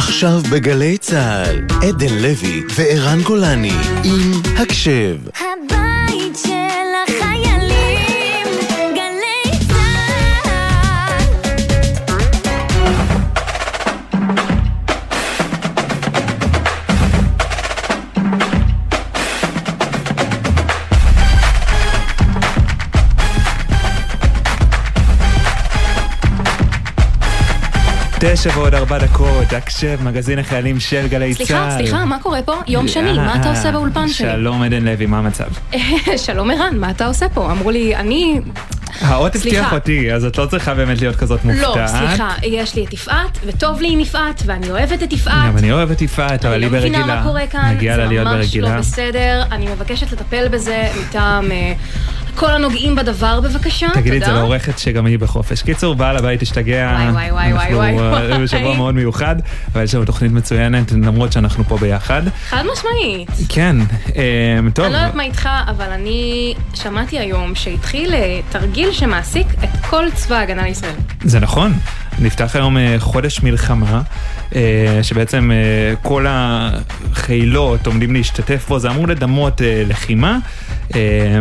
עכשיו בגלי צה"ל, עדן לוי וערן גולני עם הקשב. תשע ועוד ארבע דקות, הקשב, מגזין החיילים של גלי צה"ל. סליחה, סליחה, מה קורה פה? יום שני, מה אתה עושה באולפן שלי? שלום עדן לוי, מה המצב? שלום ערן, מה אתה עושה פה? אמרו לי, אני... האות. הבטיח אותי, אז את לא צריכה באמת להיות כזאת מופתעת. לא, סליחה, יש לי את יפעת, וטוב לי עם יפעת, ואני אוהבת את יפעת. גם אני אוהב את יפעת, אבל אני היא לא מבינה ברגילה. מה קורה כאן, זה ממש לא ברגילה. בסדר, אני מבקשת לטפל בזה מטעם אה, כל הנוגעים בדבר בבקשה, תודה. תגידי את זה לעורכת שגם היא בחופש. קיצור, בעל הבית השתגע. וואי, וואי, וואי, וואי, אנחנו וואי. אה, בשבוע מאוד מיוחד, אבל יש לנו תוכנית מצוינת, למרות שאנחנו פה ביחד. חד משמעית. כן, אה, טוב. אני לא יודעת מה איתך, אבל אני שמעתי היום שהתחיל אה, תרגיל שמעסיק את כל צבא ההגנה לישראל. זה נכון, נפתח היום חודש מלחמה, שבעצם כל החילות עומדים להשתתף בו, זה אמור לדמות לחימה,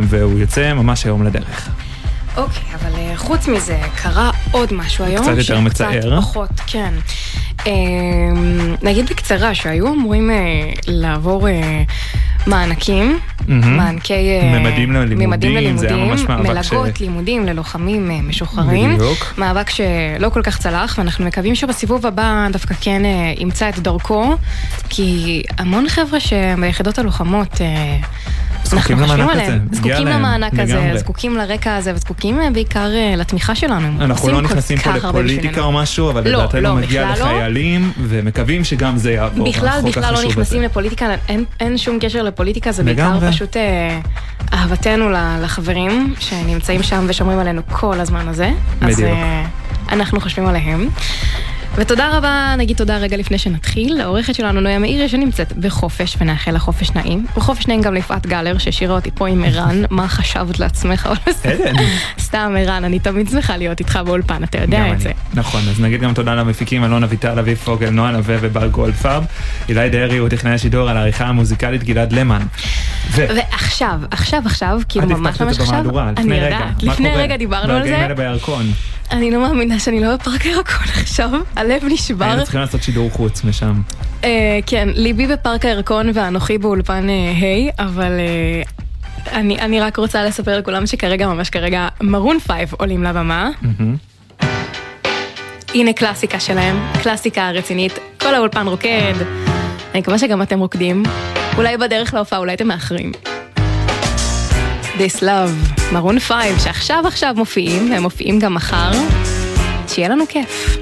והוא יוצא ממש היום לדרך. אוקיי, אבל אה, חוץ מזה, קרה עוד משהו היום. קצת יותר מצער. פחות, כן. אה, נגיד בקצרה, שהיו אמורים אה, לעבור אה, מענקים, מהמם. מענקי... אה, ממדים ללימודים, ממדים זה היה ללימודים, ממש מאבק ש- מלגות לימודים ללוחמים אה, משוחררים. בדיוק. מאבק שלא כל כך צלח, ואנחנו מקווים שבסיבוב הבא דווקא כן אה, ימצא את דרכו, כי המון חבר'ה שביחידות הלוחמות... אנחנו זקוקים חושבים למענק הזה, עליהם, זקוקים למענק הזה. זקוקים לרקע הזה, וזקוקים אה, בעיקר אה, לתמיכה שלנו. אנחנו לא נכנסים פה לפוליטיקה. או משהו, אבל לא, לדעתנו לא, מגיע לא. לחיילים, ומקווים שגם זה יעבור. בכלל, בכלל לא נכנסים. לפוליטיקה, אין, שום קשר לפוליטיקה, זה בעיקר. פשוט אה, אהבתנו לחברים שנמצאים שם ושומרים עלינו כל הזמן הזה. בדיוק. אנחנו חושבים עליהם. ותודה רבה, נגיד תודה רגע לפני שנתחיל, לעורכת שלנו נויה מאירי שנמצאת בחופש ונאחל לה חופש נעים. וחופש נעים גם ליפעת גלר שהשאירה אותי פה עם ערן, מה חשבת לעצמך? עדן. סתם ערן, אני תמיד שמחה להיות איתך באולפן, אתה יודע את זה. נכון, אז נגיד גם תודה למפיקים אלון אביטל, אביב פוגל, נועה נווה ובר גולדפרב. אילי דרעי הוא טכנאי השידור על העריכה המוזיקלית גלעד למן. ו... ועכשיו, עכשיו, עכשיו, כאילו ממש ממש עכשיו, אני. יודעת, לפני? רגע דיברנו על זה. אני לא מאמינה שאני לא בפארק הירקון עכשיו, הלב נשבר. היינו צריכים לעשות שידור חוץ משם. אה, כן, ליבי בפארק הירקון ואנוכי באולפן אה, ה', אבל אה, אני אני רק רוצה לספר לכולם שכרגע, ממש כרגע, מרון פייב עולים לבמה. הנה קלאסיקה שלהם, קלאסיקה רצינית, כל האולפן רוקד. אני מקווה שגם אתם רוקדים. אולי בדרך להופעה, אולי אתם מאחרים. This Love, Maroon 5, שעכשיו עכשיו מופיעים, והם מופיעים גם מחר. שיהיה לנו כיף.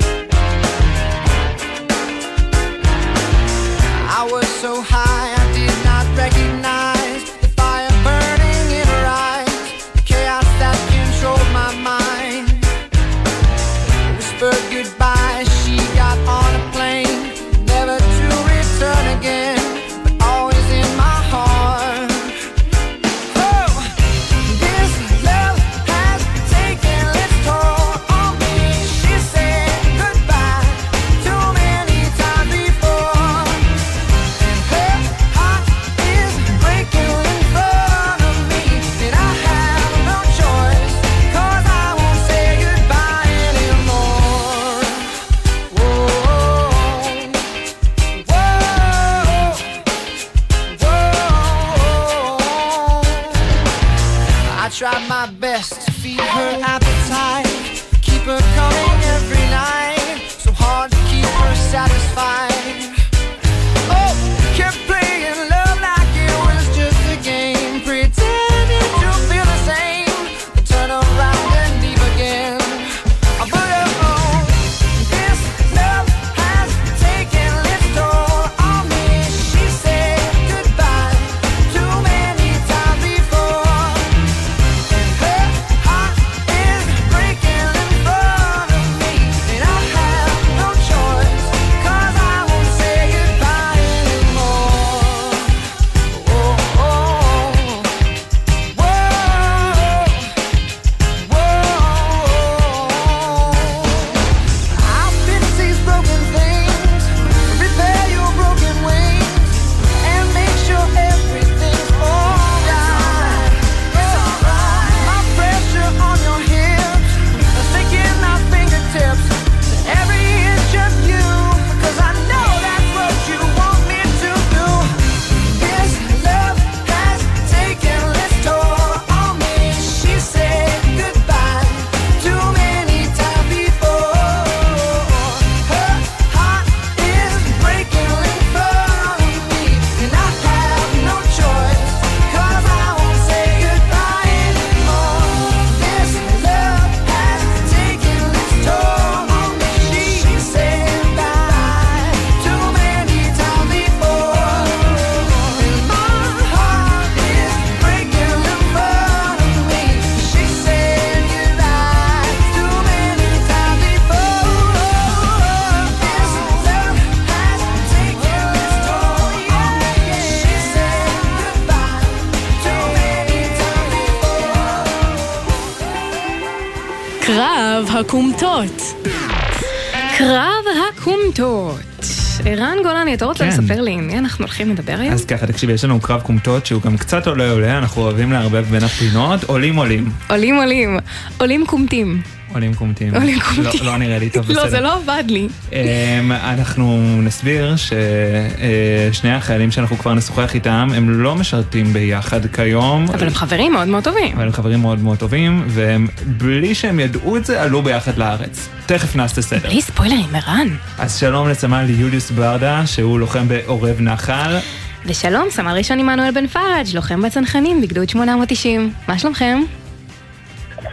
אתה רוצה כן. לספר לי עם מי אנחנו הולכים לדבר היום? אז ככה, תקשיבי, יש לנו קרב כומתות שהוא גם קצת עולה עולה, אנחנו אוהבים לערבב בין הפינות, עולים עולים. עולים עולים, עולים כומתים. עולים כומתים. עולים כומתים. לא, לא נראה לי טוב, בסדר. לא, זה לא עבד לי. אמ, אנחנו נסביר ששני החיילים שאנחנו כבר נשוחח איתם, הם לא משרתים ביחד כיום. אבל הם חברים מאוד מאוד טובים. אבל הם חברים מאוד מאוד טובים, והם, בלי שהם ידעו את זה, עלו ביחד לארץ. תכף נעשה סדר. בלי ספוילרים, ערן. אז שלום לסמל יוליוס ברדה, שהוא לוחם בעורב נחל. ושלום, סמל ראשון עמנואל בן פראג', לוחם בצנחנים בגדוד 890. מה שלומכם?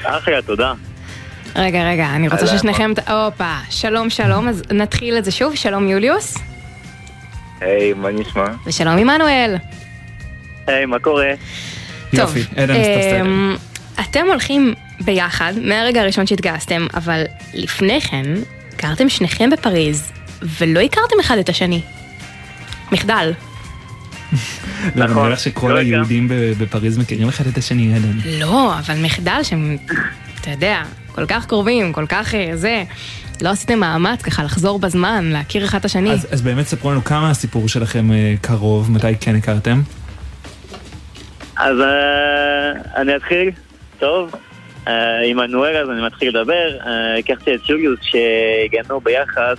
אחלה, תודה. רגע, רגע, אני רוצה אהלן. ששניכם... הופה, שלום, שלום, אז נתחיל את זה שוב. שלום יוליוס, היי, מה נשמע? ושלום עמנואל. היי, מה קורה? סדר. אמ, אתם הולכים ביחד מהרגע הראשון שהתגייסתם, אבל לפני כן גרתם שניכם בפריז, ולא הכרתם אחד את השני. מחדל. לא, נכון. נראה לך שכל היהודים ב- בפריז מכירים אחד את השני. לא, אבל מחדל שהם, אתה יודע, כל כך קרובים, כל כך אה, זה. לא עשיתם מאמץ ככה לחזור בזמן, להכיר אחד את השני. אז, אז באמת ספרו לנו כמה הסיפור שלכם אה, קרוב, מתי כן הכרתם? אז אה, אני אתחיל, טוב. אה, עם עמנואל אז אני מתחיל לדבר. הכרתי את שוליוס כשהגענו ביחד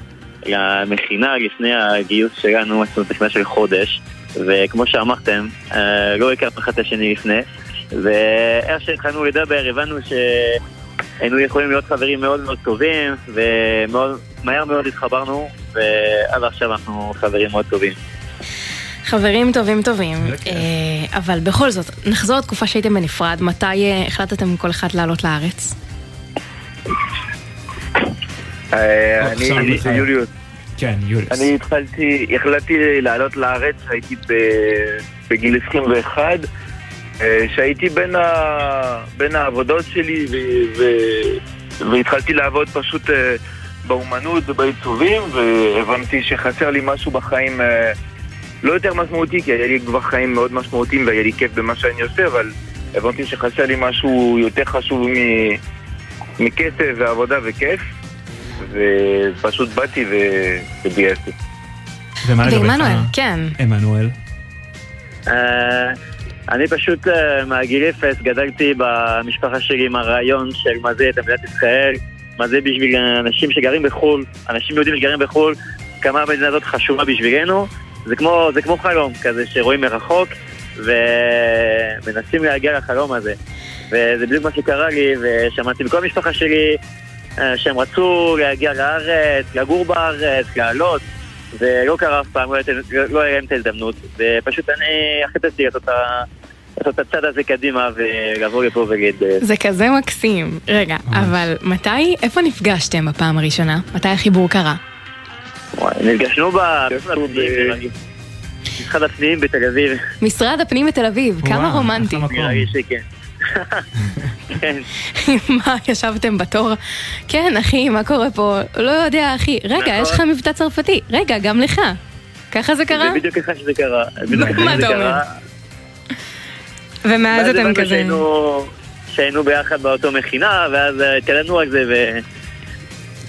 למכינה לפני הגיוס שלנו, עשינו את מכינה של חודש. וכמו שאמרתם, אה, לא הכרנו אחד את השני לפני. ואיך שהתחלנו לדבר הבנו שהיינו יכולים להיות חברים מאוד מאוד טובים, ומאוד, מהר מאוד התחברנו, ועד עכשיו אנחנו חברים מאוד טובים. חברים טובים טובים. אה, אבל בכל זאת, נחזור לתקופה שהייתם בנפרד, מתי אה, החלטתם כל אחד לעלות לארץ? אה, אני. יוליוס. כן, יוליוס. אני התחלתי, החלטתי לעלות לארץ, הייתי בגיל 21, אה, שהייתי בין, ה, בין העבודות שלי ו, ו, והתחלתי לעבוד פשוט אה, באומנות ובעיצובים והבנתי שחסר לי משהו בחיים אה, לא יותר משמעותי, כי היה לי כבר חיים מאוד משמעותיים והיה לי כיף במה שאני עושה, אבל הבנתי שחסר לי משהו יותר חשוב מ- מכסף ועבודה וכיף. ופשוט באתי ו- וגייסתי. ומה לגביך? ועמנואל, כן. עמנואל. אני פשוט אה, מהגיל אפס גדלתי במשפחה שלי עם הרעיון של מה זה את מדינת ישראל, מה זה בשביל אנשים שגרים בחו"ל, אנשים יהודים שגרים בחו"ל, כמה המדינה הזאת חשובה בשבילנו. זה כמו, זה כמו חלום כזה שרואים מרחוק ומנסים להגיע לחלום הזה. וזה בדיוק מה שקרה לי, ושמעתי מכל המשפחה שלי אה, שהם רצו להגיע לארץ, לגור בארץ, לעלות. ולא קרה אף פעם, לא לא היה להם את ההזדמנות, ופשוט אני החלטתי לעשות את ה- לעשות את הצד הזה קדימה ולבוא לפה ולהתגייס. זה כזה מקסים. רגע. אבל מתי, איפה נפגשתם בפעם הראשונה? מתי החיבור קרה? נפגשנו ב- משרד הפנים בתל אביב, משרד הפנים בתל אביב, כמה רומנטי. נראה לי שכן. כן, מה, ישבתם בתור? כן, אחי, מה קורה פה? לא יודע, אחי. רגע, נכון. יש לך מבטא צרפתי. רגע, גם לך. ככה זה קרה? זה בדיוק ככה שזה קרה. ככה מה אתה אומר? קרה. ומאז אתם כזה... שהיינו- ביחד באותו מכינה, ואז אה, התקדמנו על זה,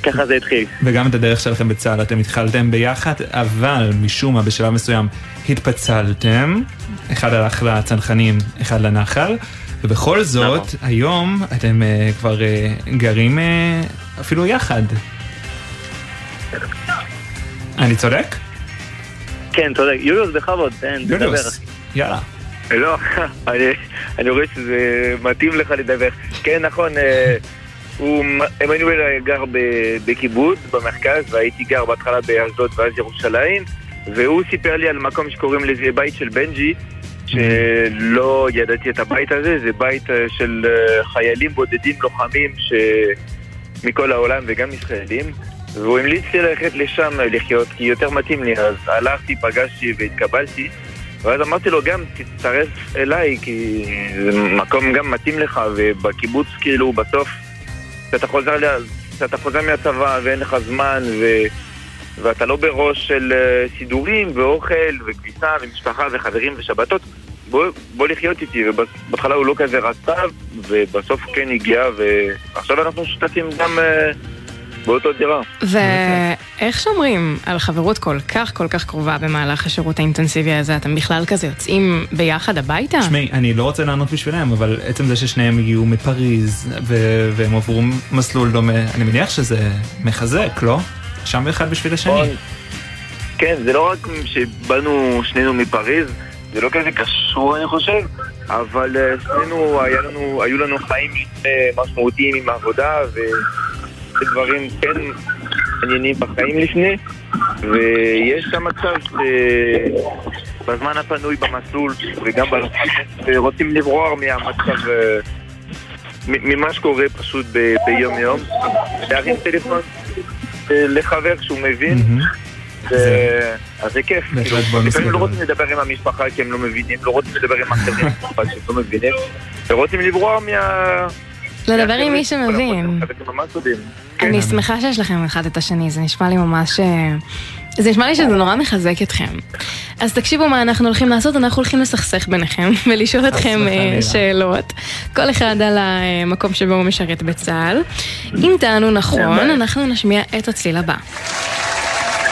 וככה זה התחיל. וגם את הדרך שלכם בצה"ל אתם התחלתם ביחד, אבל משום מה בשלב מסוים התפצלתם, אחד הלך לצנחנים, אחד לנחל, ובכל זאת, נכון. היום אתם uh, כבר uh, גרים uh, אפילו יחד. אני צודק? כן, צודק. יוליוס, בכבוד, תן, תדבר. יוליוס, יאללה. לא, אני, אני רואה שזה מתאים לך לדבר. כן, נכון, עמנואל גר בקיבוץ, במרכז, והייתי גר בהתחלה באשדוד ואז ירושלים, והוא סיפר לי על מקום שקוראים לזה בית של בנג'י, שלא ידעתי את הבית הזה, זה בית אה, של אה, חיילים בודדים לוחמים ש... מכל העולם וגם ישראלים, והוא המליץ לי ללכת לשם לחיות, כי יותר מתאים לי, אז הלכתי, פגשתי והתקבלתי. ואז אמרתי לו גם תצטרף אליי כי זה מקום גם מתאים לך ובקיבוץ כאילו בסוף כשאתה חוזר, חוזר מהצבא ואין לך זמן ו... ואתה לא בראש של אה, סידורים ואוכל וכביסה ומשפחה וחברים ושבתות בוא, בוא לחיות איתי, ובהתחלה הוא לא כזה רצה, ובסוף כן הגיע, ועכשיו אנחנו שותפים גם אה, באותו דירה. ואיך שומרים על חברות כל כך כל כך קרובה במהלך השירות האינטנסיבי הזה? אתם בכלל כזה יוצאים ביחד הביתה? תשמעי, אני לא רוצה לענות בשבילם, אבל עצם זה ששניהם הגיעו מפריז ו- והם עברו מסלול דומה, אני מניח שזה מחזק, לא? שם אחד בשביל השני. נכון. כן, זה לא רק שבאנו שנינו מפריז, זה לא כזה קשור אני חושב, אבל אה, שנינו, היה לנו, היו לנו חיים אה, משמעותיים עם העבודה ודברים כן מעניינים בחיים לפני, ויש שם מצב שבזמן הפנוי במסלול וגם בלוחמת רוצים לברוח מהמצב, אה, ממה שקורה פשוט ביום יום, להרים טלפון אה, לחבר שהוא מבין. אז זה כיף, כאילו, לפעמים לא. רוצים לדבר עם המשפחה כי הם לא מבינים, לא רוצים לדבר עם אחרים שהם לא מבינים, ורוצים לברוח מה... לדבר עם מי שמבין. טובים. כן. אני שמחה שיש לכם אחד את השני, זה נשמע לי ממש... אה, זה נשמע לי שזה נורא מחזק אתכם. אז תקשיבו מה אנחנו הולכים לעשות, אנחנו הולכים לסכסך ביניכם ולשאול אתכם אה. שאלות. כל אחד על המקום שבו הוא משרת בצה"ל. אם תענו נכון, אנחנו נשמיע את הצליל הבא.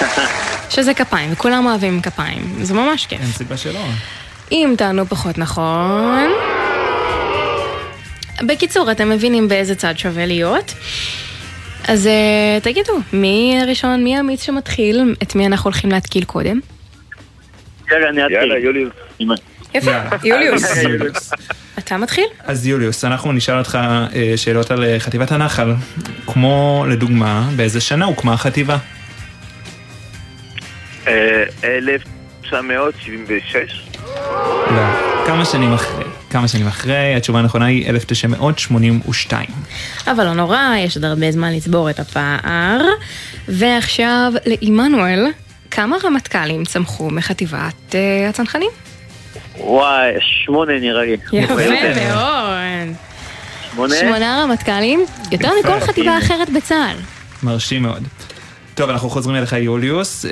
שזה כפיים, וכולם אוהבים כפיים, זה ממש כיף. אין סיבה שלא. אם תענו פחות נכון... בקיצור, אתם מבינים באיזה צד שווה להיות. אז uh, תגידו, מי הראשון, מי האמיץ שמתחיל? את מי אנחנו הולכים להתקיל קודם? יאללה, אני אתחיל. יאללה, יולי. עם- יפה. יוליוס. יוליוס. אתה מתחיל? אז יוליוס, אנחנו נשאל אותך אה, שאלות על אה, חטיבת הנחל. כמו לדוגמה, באיזה שנה הוקמה החטיבה? אה, 1976. לא. כמה שנים אחרי? כמה שנים אחרי? התשובה הנכונה היא 1982. אבל לא נורא, יש עוד הרבה זמן לצבור את הפער. ועכשיו לעמנואל, כמה רמטכ"לים צמחו מחטיבת uh, הצנחנים? וואי, שמונה נראה לי. יפה. מאוד. שמונה? שמונה רמטכ"לים, יותר יפה. מכל חטיבה אחרת בצה"ל. מרשים מאוד. טוב, אנחנו חוזרים אליך יוליוס. אה,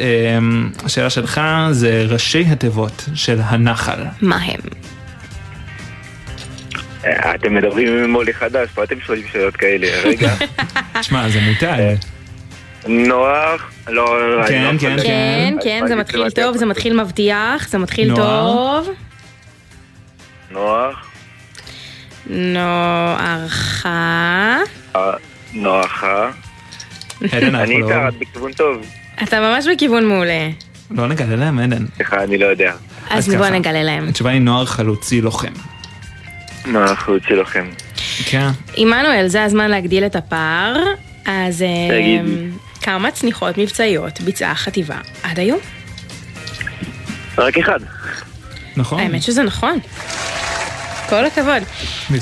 השאלה שלך זה ראשי התיבות של הנחל. מה הם? אה, אתם מדברים עם עולה חדש, פה אתם שואלים שאלות כאלה. רגע. תשמע, זה מותג. נוח, לא... כן, לא כן, כן, כן, זה מתחיל טוב, זה מתחיל מבטיח, זה מתחיל נוער. טוב. נוח, נוערכה. אה, נוחה. עדן, אני לא... איתה, את בכיוון טוב. אתה ממש בכיוון מעולה. לא נגלה להם, עדן. סליחה, אני לא יודע. אז בוא. נגלה להם. התשובה היא נוער חלוצי לוחם. מה החוץ שלכם? כן. עמנואל, זה הזמן להגדיל את הפער. אז אה, תגידי. כמה צניחות מבצעיות ביצעה החטיבה עד היום? רק אחד. נכון? האמת שזה נכון. כל הכבוד.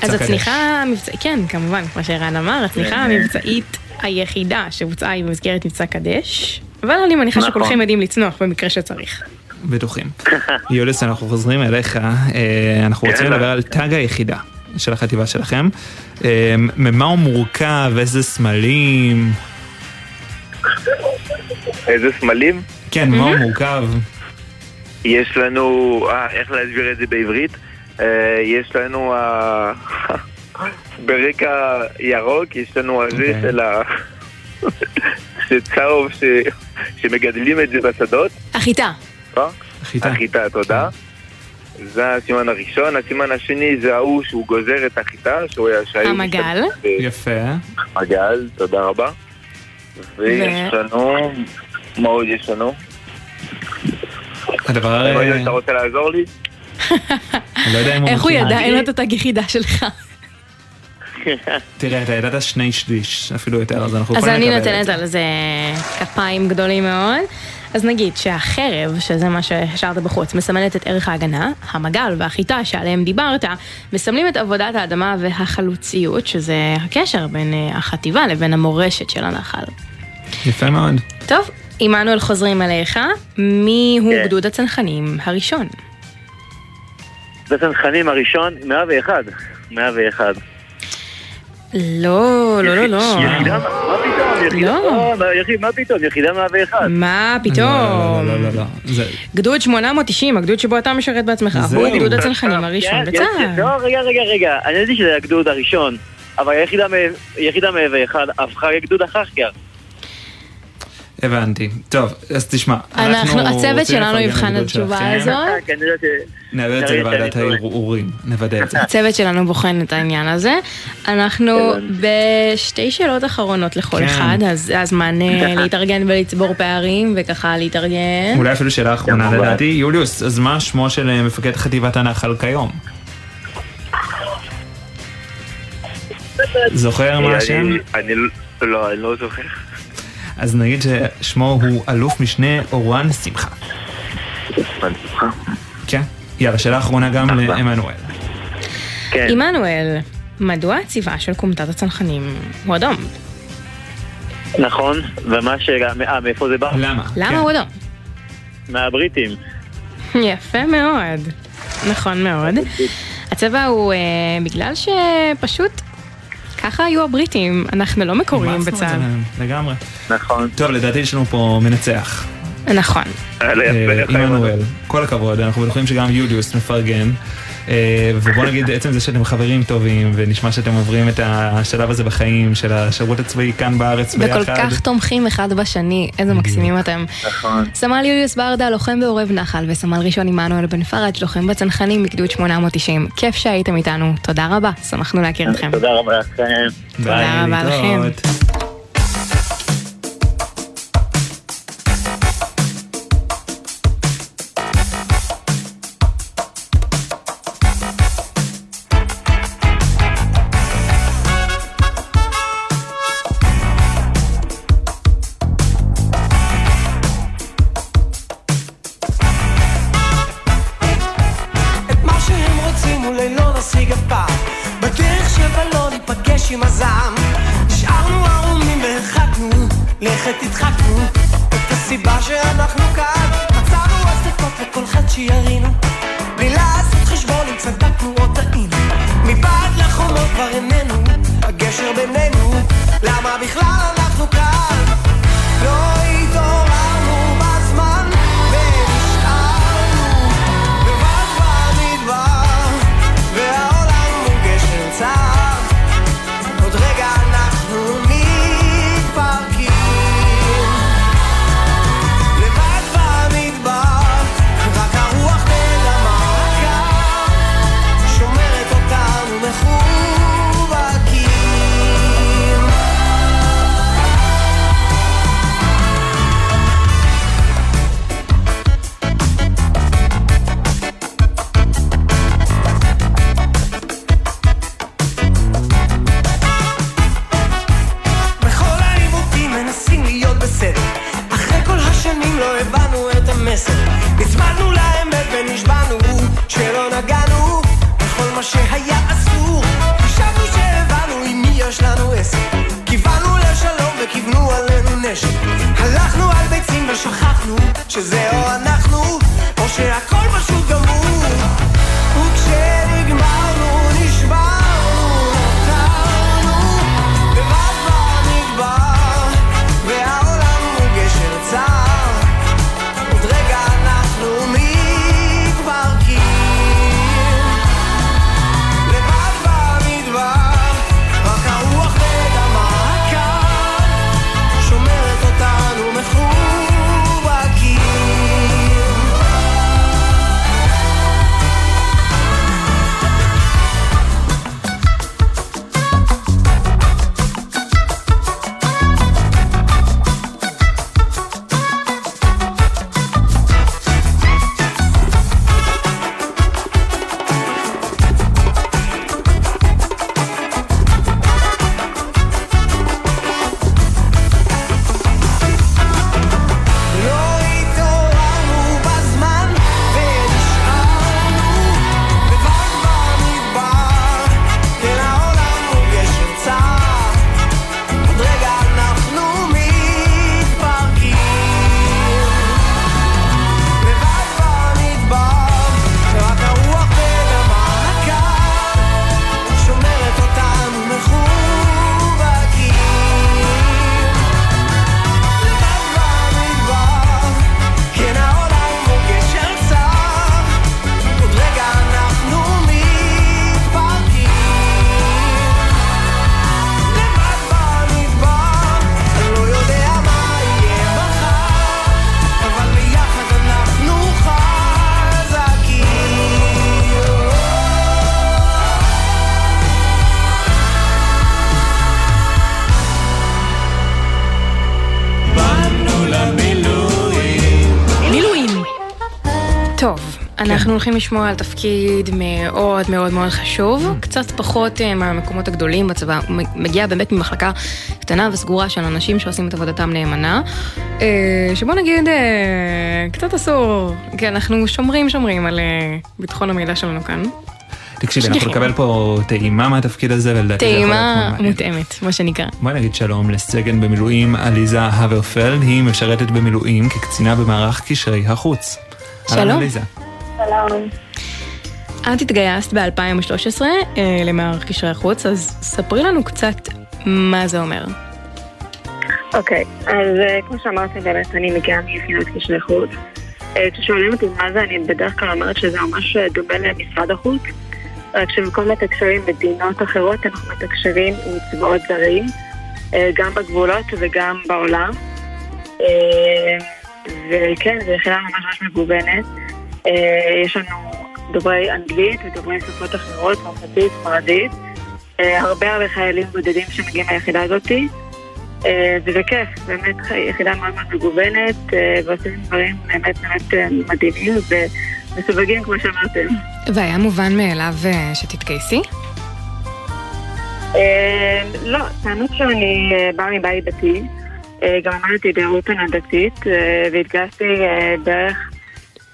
אז. הצניחה המבצעית, כן, כמובן, כמו שערן אמר, הצניחה כן. המבצעית היחידה שבוצעה היא במסגרת מבצע קדש, אבל אני מניחה נכון. שכולכם יודעים לצנוח במקרה שצריך. בטוחים. יוליס, אנחנו חוזרים אליך. אה, אנחנו רוצים יאללה. לדבר על תג היחידה של החטיבה שלכם. אה, ממה הוא מורכב, איזה סמלים. איזה סמלים? כן, ממה הוא מורכב. יש לנו... אה, איך להסביר את זה בעברית? אה, יש לנו... אה, ברקע ירוק, יש לנו הזה אוקיי. של ה... שצהוב. שמגדלים את זה בשדות, החיטה. לא? חיטה. החיטה, תודה. זה הסימן הראשון, הסימן השני זה ההוא שהוא גוזר את החיטה, שהוא היה... שהיו המגל. יפה. במגל, תודה רבה. ויש לנו... מה עוד יש לנו? הדבר... אה, רגע, אתה רוצה לעזור לי? אני לא יודע אם הוא איך הוא. ידע? אין לו את התג יחידה שלך. תראה, אתה ידעת שני שליש, אפילו יותר, אז אנחנו אז יכולים אני לקבל את נותנת זה. על זה כפיים גדולים מאוד. אז נגיד שהחרב, שזה מה שהשארת בחוץ, מסמלת את ערך ההגנה, המגל והחיטה שעליהם דיברת, מסמלים את עבודת האדמה והחלוציות, שזה הקשר בין אה, החטיבה לבין המורשת של הנחל. יפה מאוד. טוב, עמנואל חוזרים אליך, מי הוא כן. גדוד הצנחנים הראשון? זה הצנחנים הראשון, 101. 101. לא, לא, לא, לא. יחידה? מה פתאום? יחידה... לא. לא, יחיד- מה פתאום, יחידה 101. מה לא, פתאום? לא, לא, לא, לא. זה- גדוד 890, הגדוד שבו אתה משרת בעצמך. הוא גדוד הצנחנים הראשון כן, בצה"ל. לא, רגע, רגע, רגע, אני ידעתי שזה הגדוד הראשון, אבל יחידה 101 הפכה לגדוד אחר כך. הבנתי. טוב, אז תשמע. אנחנו, הצוות שלנו יבחן את התשובה. הזאת. אני יודעת ש... נעביר את זה לוועדת. הערעורים, נוודא את זה. הצוות שלנו בוחן את העניין הזה. אנחנו. בשתי שאלות אחרונות לכל כן. אחד, אז הזמן להתארגן ולצבור פערים, וככה להתארגן. אולי אפילו שאלה אחרונה. לדעתי. יוליוס, אז מה שמו של אה, מפקד חטיבת הנחל כיום? זוכר מה השם? אני- אני לא, אני לא זוכר. אז נגיד ששמו הוא אלוף משנה אורן שמחה. כן. יאללה, שאלה אחרונה גם. לעמנואל. כן. עמנואל, מדוע הצבעה של כומתת הצנחנים הוא אדום? נכון, ומה השאלה, אה, מאיפה זה בא? למה? למה כן. הוא אדום? מהבריטים. יפה מאוד. נכון מאוד. הצבע הוא אה, בגלל שפשוט ככה היו הבריטים, אנחנו לא מקוריים בצה"ל. לגמרי. נכון. טוב, לדעתי יש לנו פה מנצח. נכון. אה, יפה. עמנואל, כל הכבוד, אנחנו בטוחים שגם יוליוס מפרגן. אה, ובוא נגיד, עצם זה שאתם חברים טובים, ונשמע שאתם עוברים את השלב הזה בחיים של השירות הצבאי כאן בארץ ביחד. וכל כך תומכים אחד בשני, איזה מקסימים אתם. נכון. סמל יוליוס ברדה, לוחם בעורב נחל, וסמל ראשון עמנואל בן פראג', לוחם בצנחנים מגדוד 890. כיף שהייתם איתנו, תודה רבה, שמחנו להכיר אתכם. תודה רבה לכם. תודה רבה לכם. שזה או אנחנו הולכים לשמוע על תפקיד מאוד מאוד מאוד חשוב, קצת פחות אה, מהמקומות הגדולים בצבא, הוא מגיע באמת ממחלקה קטנה וסגורה של אנשים שעושים את עבודתם נאמנה, אה, שבוא נגיד, אה, קצת אסור, כי אנחנו שומרים שומרים על ביטחון המידע שלנו כאן. תקשיבי, אנחנו. נקבל פה טעימה מהתפקיד הזה, ולדעתי זה יכול להיות טעימה. מותאמת, מה שנקרא. בואי נגיד שלום לסגן במילואים עליזה הברפלד, היא משרתת במילואים כקצינה במערך קשרי החוץ. אהלן, שלום. עליזה. שלום. את התגייסת ב-2013 אה, למערך קשרי החוץ, אז ספרי לנו קצת מה זה אומר. אוקיי, אז אה, כמו שאמרתי באמת, אני מגיעה מיחידת קשרי חוץ. אה, כששואלים אותי מה זה, אני בדרך כלל אומרת שזה ממש אה, דומה למשרד החוץ, רק שבמקום לתקשרים מדינות אחרות, אנחנו מתקשרים עם צבאות זרים, אה, גם בגבולות וגם בעולם. אה, וכן, זו יחידה ממש ממש מגוונת. אה, יש לנו דוברי אנגלית ודוברי שפות אחרות, צרפתית, ספרדית. אה, הרבה הרבה חיילים בודדים שמגיעים ליחידה הזאתי. אה, וזה כיף, באמת יחידה מאוד מאוד מגוונת, ועושים דברים באמת באמת מדהימים ומסווגים כמו שאמרתם. והיה מובן מאליו שתתגייסי? לא, האמת שאני אה, באה מבית דתי, גם למדתי באולפנה דתית, אה, והתגייסתי בערך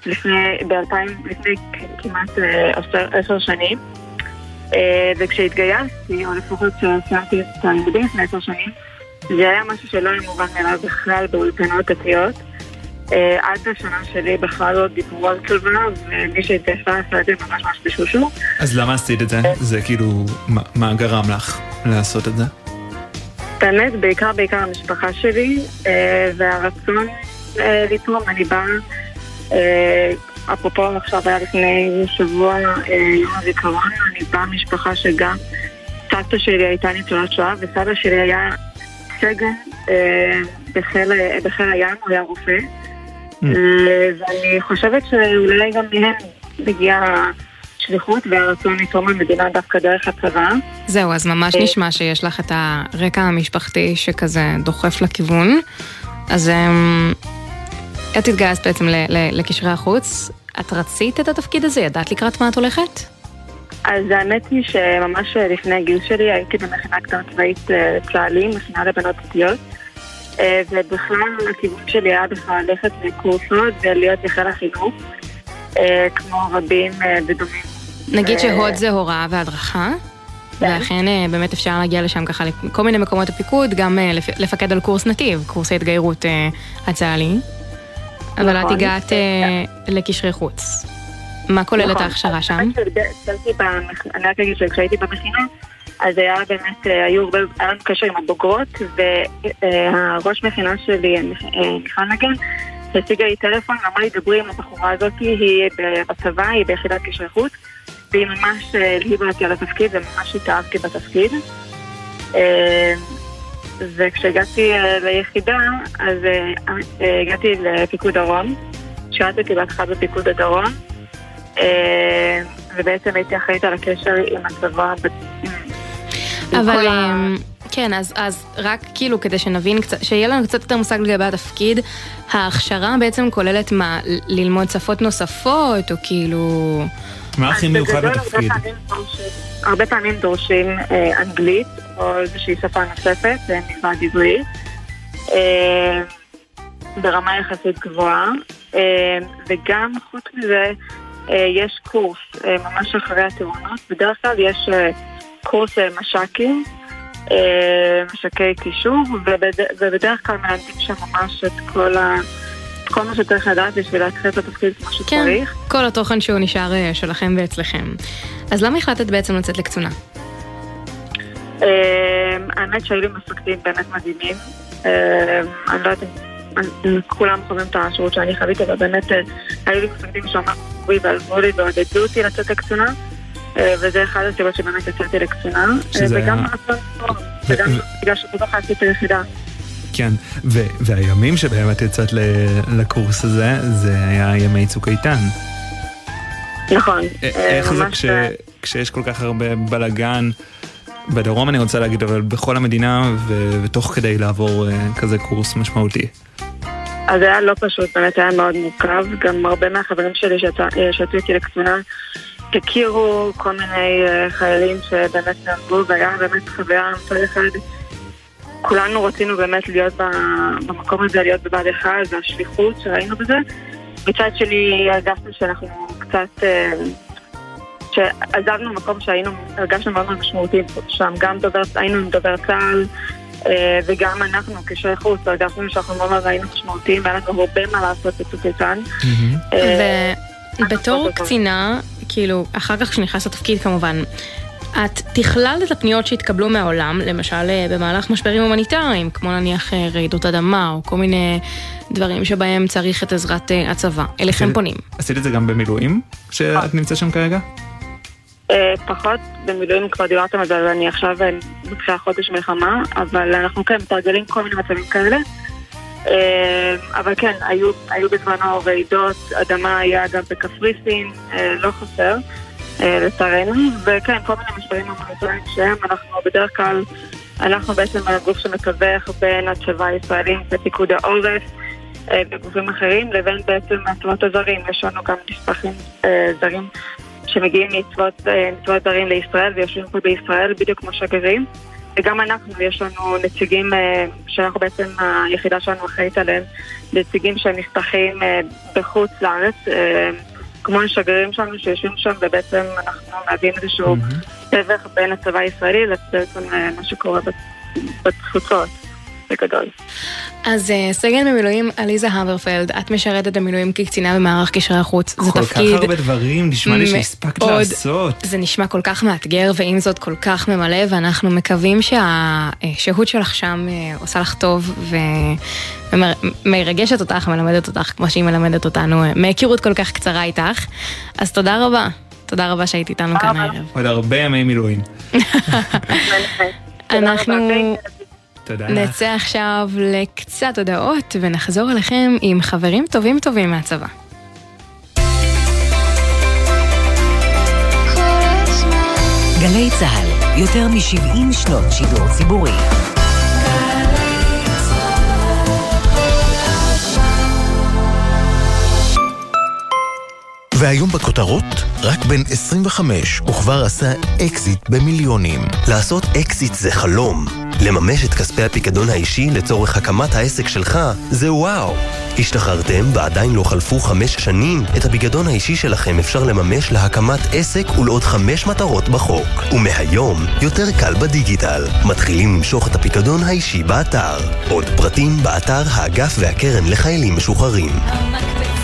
לפני, ב-2000, לפני כמעט אה, עשר- עשר שנים. אה, וכשהתגייסתי, או לפחות כשסיימתי את הלימודים לפני עשר שנים, זה היה משהו שלא היה מובן מאליו בכלל באולפנות דתיות. אה, עד השנה שלי בכלל לא דיברו על צבא, ומי שהתגייסה עשה את זה ממש ממש בשושו. אז למה עשית את זה? זה כאילו, מה- מה גרם לך לעשות את זה? באמת, בעיקר בעיקר המשפחה שלי, והרצון לתרום. אני באה, אה, אפרופו עכשיו היה לפני שבוע אה, יום הזיכרון, אני באה משפחה שגם סבתא שלי הייתה ניצולת שואה, וסבא שלי היה סגן אה, בחיל, הים, הוא היה רופא. אה, ואני חושבת שאולי גם מהם מגיעה השליחות והרצון לתרום למדינה דווקא דרך הצבא. זהו, אז ממש נשמע שיש לך את הרקע המשפחתי שכזה דוחף לכיוון. אז אמ, את התגייסת בעצם לקשרי החוץ. את רצית את התפקיד הזה? ידעת לקראת מה את הולכת? אז האמת היא שממש לפני הגיל שלי הייתי במכינה קדם צבאית אה, צה"לי, מכינה לבנות דתיות. אה, ובכלל הכיוון שלי היה בכלל ללכת לקורסות ולהיות בחיל החינוך, אה, כמו רבים אה, ודומים. נגיד אה, שהוד זה הוראה והדרכה, ולכן אה, באמת אפשר להגיע לשם ככה לכל מיני מקומות הפיקוד, גם אה, לפ- לפקד על קורס נתיב, קורסי התגיירות אה, הצה"לי. אבל את נכון. הגעת אה, לקשרי חוץ. מה כוללת נכון. ההכשרה שם? אני רק אגיד שכשהייתי במכינה, אז היה באמת, אה, היו הרבה, היה לנו קשר עם הבוגרות, והראש מכינה שלי, אה, מיכל נגן, השיגה לי טלפון ואמרה לי, דברי עם הבחורה הזאת, היא בצבא, היא ביחידת קשרי חוץ, והיא ממש הלהיבה אותי על התפקיד, וממש התאהבתי בתפקיד. אה, וכשהגעתי אה, ליחידה, אז אה, אה, הגעתי לפיקוד דרום, שירתתי בהתחלה בפיקוד הדרום, אה, ובעצם הייתי אחראית על הקשר עם הצבא. אבל כן, אז, אז רק כאילו כדי שנבין קצת, שיהיה לנו קצת יותר מושג לגבי התפקיד, ההכשרה בעצם כוללת מה, ללמוד שפות נוספות, או כאילו... מה הכי מיוחד בתפקיד? הרבה פעמים דורשים אה, אנגלית, או איזושהי שפה נוספת, אה, מלבד עברית, אה, ברמה יחסית גבוהה, וגם חוץ מזה, יש קורס ממש אחרי התאונות, בדרך כלל יש קורס מש"קים, מש"קי קישור, ובד- ובדרך כלל מלמדים שם ממש את כל ה... את כל מה שצריך לדעת בשביל להתחיל את התפקיד כמו כן, שצריך. כל התוכן שהוא נשאר אה, שלכם ואצלכם. אז למה החלטת בעצם לצאת לקצונה? אמ, האמת שהיו לי מפקדים באמת מדהימים. אמ, אני לא יודעת אם כולם חווים את השירות שאני חוויתי, אבל באמת אה, היו לי מפקדים שאמרו לי ועזרו לי ועודדו אותי לצאת לקצונה. אה, וזה אחד הסיבות שבאמת יצאתי לקצונה. שזה וגם היה- טוב, וגם ו- בגלל שבתוך עשיתי יחידה. כן, ו- והימים שבהם את יצאת לקורס הזה, זה היה ימי צוק איתן. נכון. אה, איך זה כש- אה, כשיש כל כך הרבה בלאגן, בדרום אני רוצה להגיד, אבל בכל המדינה, ו- ותוך כדי לעבור אה, כזה קורס משמעותי. אז היה לא פשוט, באמת היה מאוד מורכב. גם הרבה מהחברים שלי שיצא- שיצאו איתי לקצונה הכירו כל מיני חיילים שבאמת נהרגו, והיה באמת חוויה מצד אחד. כולנו רצינו באמת להיות במקום הזה, להיות בבה"ד 1, והשליחות שראינו בזה. מצד שני, הרגשנו שאנחנו קצת... אה, שעזבנו מקום שהיינו, הרגשנו מאוד מאוד משמעותיים שם, גם דובר, היינו עם דובר צה"ל אה, וגם אנחנו כשי חוץ, הרגשנו שאנחנו מאוד מאוד היינו משמעותיים, והיה לנו הרבה מה לעשות בצוק איתן. אה, ובתור קצינה, כאילו, אחר כך כשנכנסת לתפקיד כמובן, את תכללת את הפניות שהתקבלו מהעולם, למשל אה, במהלך משברים הומניטריים, כמו נניח אה, רעידות אדמה, או כל מיני דברים שבהם צריך את עזרת אה, הצבא. אליכם עשית- פונים. עשית את זה גם במילואים, כשאת נמצאת שם כרגע? פחות במילואים כבר דיברתם על זה, ואני עכשיו מתחילה חודש מלחמה, אבל אנחנו כן מתרגלים כל מיני מצבים כאלה. אבל כן, היו, היו בזמנו רעידות, אדמה היה גם בקפריסין, לא חסר, לצערנו, וכן, כל מיני משברים הומניטריים שהם, אנחנו בדרך כלל, אנחנו בעצם הגוף שמתווך בין הצבא הישראלי ופיקוד העורף. אה, וגופים אחרים, לבין בעצם הצבאות הזרים. יש לנו גם נספחים אה, זרים שמגיעים מצבאות אה, זרים לישראל ויושבים פה בישראל בדיוק כמו שגרירים. וגם אנחנו, יש לנו נציגים אה, שאנחנו בעצם, היחידה שלנו אחראית עליהם, נציגים שהם נספחים אה, בחוץ לארץ, אה, כמו השגרירים שלנו שיושבים שם, ובעצם אנחנו מהווים איזשהו תווך בין הצבא הישראלי לבעצם אה, מה שקורה בת- בתפוצות, בגדול. אז אה, סגן במילואים עליזה הברפלד, את משרתת במילואים כקצינה במערך קשרי החוץ. זה כל כך תפקיד הרבה דברים, נשמע לי שהספקת לעשות. זה נשמע כל כך מאתגר, ועם זאת כל כך ממלא, ואנחנו מקווים שהשהות שלך שם אה, עושה לך טוב, ומרגשת אותך, מלמדת אותך, כמו שהיא מלמדת אותנו, אה, מהיכרות כל כך קצרה איתך. אז תודה רבה. תודה רבה שהיית איתנו כאן הערב. עוד הרבה ימי מילואים. אנחנו תודה לך. נצא עכשיו לקצת הודעות ונחזור אליכם עם חברים טובים טובים מהצבא. גלי צה"ל, יותר מ-70 שנות שידור ציבורי. והיום בכותרות, רק בן 25 וכבר עשה אקזיט במיליונים. לעשות אקזיט זה חלום. לממש את כספי הפיקדון האישי לצורך הקמת העסק שלך זה וואו. השתחררתם ועדיין לא חלפו חמש שנים? את הפיקדון האישי שלכם אפשר לממש להקמת עסק ולעוד חמש מטרות בחוק. ומהיום, יותר קל בדיגיטל. מתחילים למשוך את הפיקדון האישי באתר. עוד פרטים באתר האגף והקרן לחיילים משוחררים. המקפצה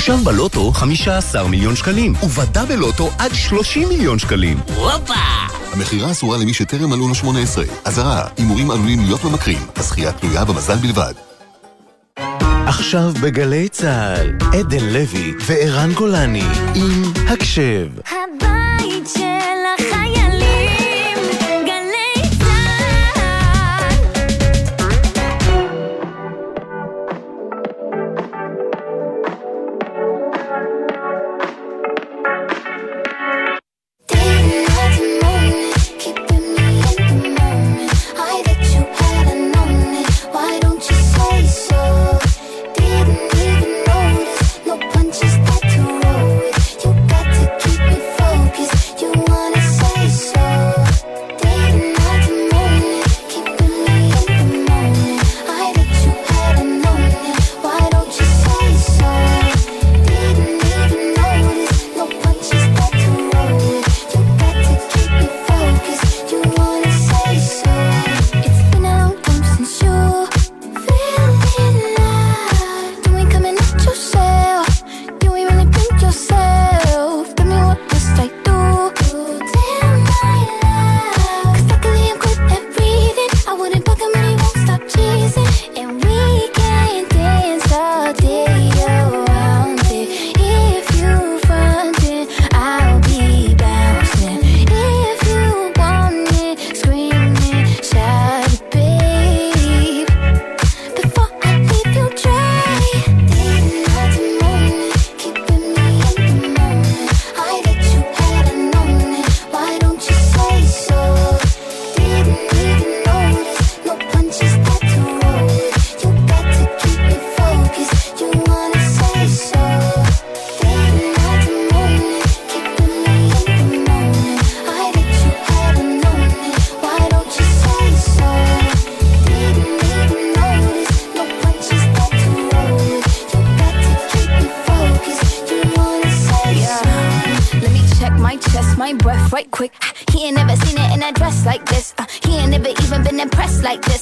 עכשיו בלוטו 15 מיליון שקלים, ובדה בלוטו עד 30 מיליון שקלים. הופה! המכירה אסורה למי שטרם מלאו לו 18. אזהרה, הימורים עלולים להיות ממכרים. הזכייה תלויה במזל בלבד. עכשיו בגלי צה"ל, עדן לוי וערן גולני עם הקשב. הבית